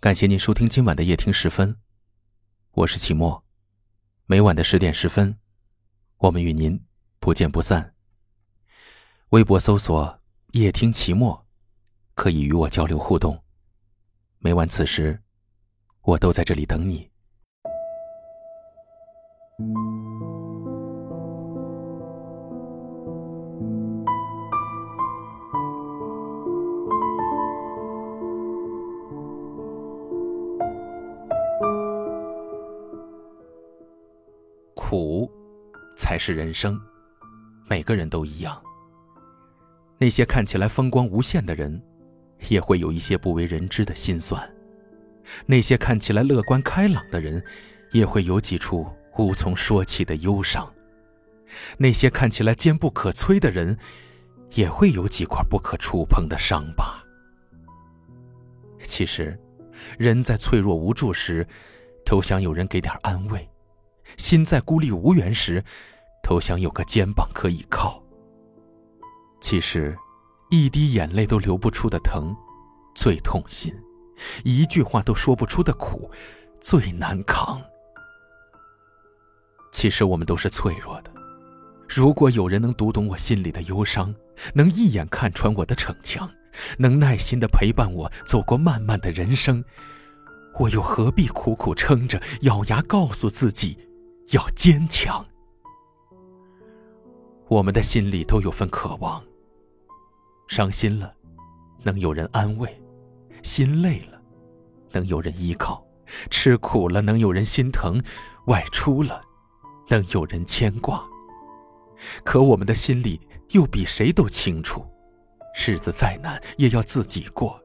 感谢您收听今晚的夜听十分，我是齐墨。每晚的十点十分，我们与您不见不散。微博搜索“夜听齐墨”，可以与我交流互动。每晚此时，我都在这里等你。是人生。每个人都一样。那些看起来风光无限的人，也会有一些不为人知的心酸；那些看起来乐观开朗的人，也会有几处无从说起的忧伤；那些看起来坚不可摧的人，也会有几块不可触碰的伤疤。其实，人在脆弱无助时，都想有人给点安慰。心在孤立无援时，都想有个肩膀可以靠。其实，一滴眼泪都流不出的疼，最痛心；一句话都说不出的苦，最难扛。其实我们都是脆弱的。如果有人能读懂我心里的忧伤，能一眼看穿我的逞强，能耐心的陪伴我走过漫漫的人生，我又何必苦苦撑着，咬牙告诉自己？要坚强。我们的心里都有份渴望。伤心了，能有人安慰；心累了，能有人依靠；吃苦了，能有人心疼；外出了，能有人牵挂。可我们的心里又比谁都清楚：日子再难也要自己过，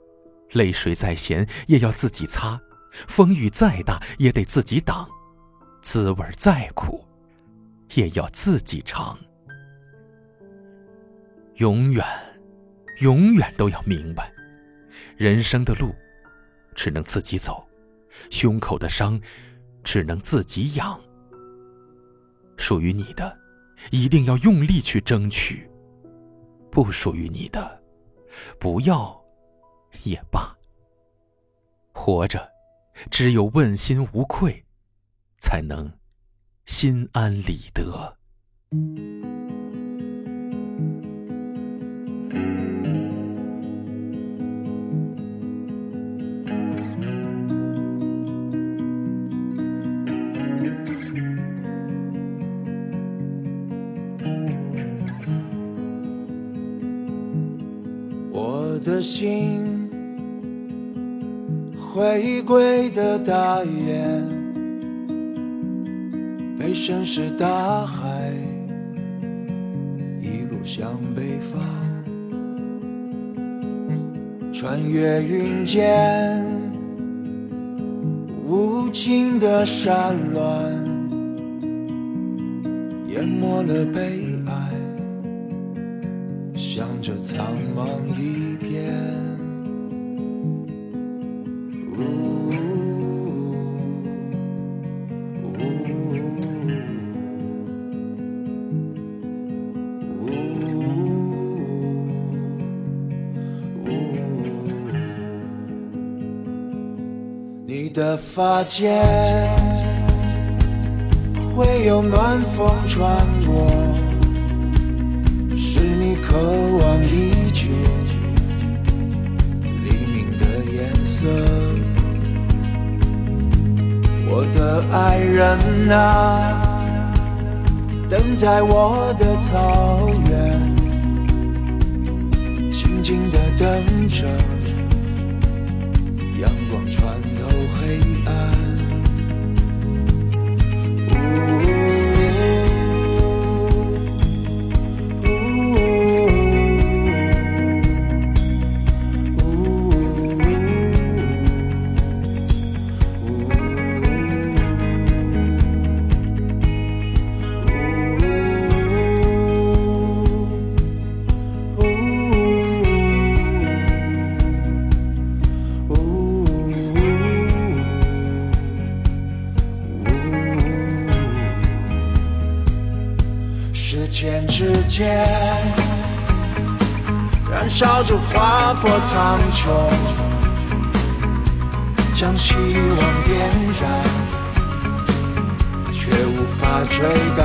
泪水再咸也要自己擦，风雨再大也得自己挡。滋味再苦，也要自己尝。永远，永远都要明白，人生的路只能自己走，胸口的伤只能自己养。属于你的，一定要用力去争取；不属于你的，不要也罢。活着，只有问心无愧。才能心安理得。我的心回归的大雁。被深是大海一路向北方，穿越云间无尽的山峦，淹没了悲哀，向着苍茫一片。你的发间会有暖风穿过，是你渴望已久黎明的颜色。我的爱人啊，等在我的草原，静静的等着间，燃烧着划破苍穹，将希望点燃，却无法追赶。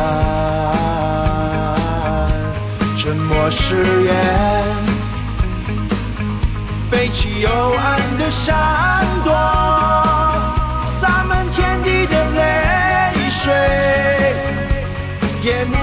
沉默誓言，背起幽暗的闪躲，洒满天地的泪水，夜幕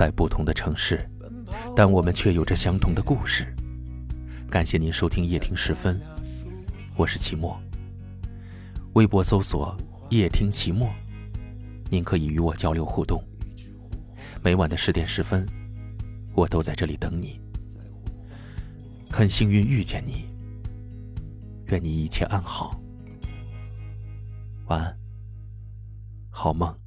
在不同的城市，但我们却有着相同的故事。感谢您收听夜听时分，我是齐墨。微博搜索“夜听齐墨”，您可以与我交流互动。每晚的十点十分，我都在这里等你。很幸运遇见你，愿你一切安好。晚安，好梦。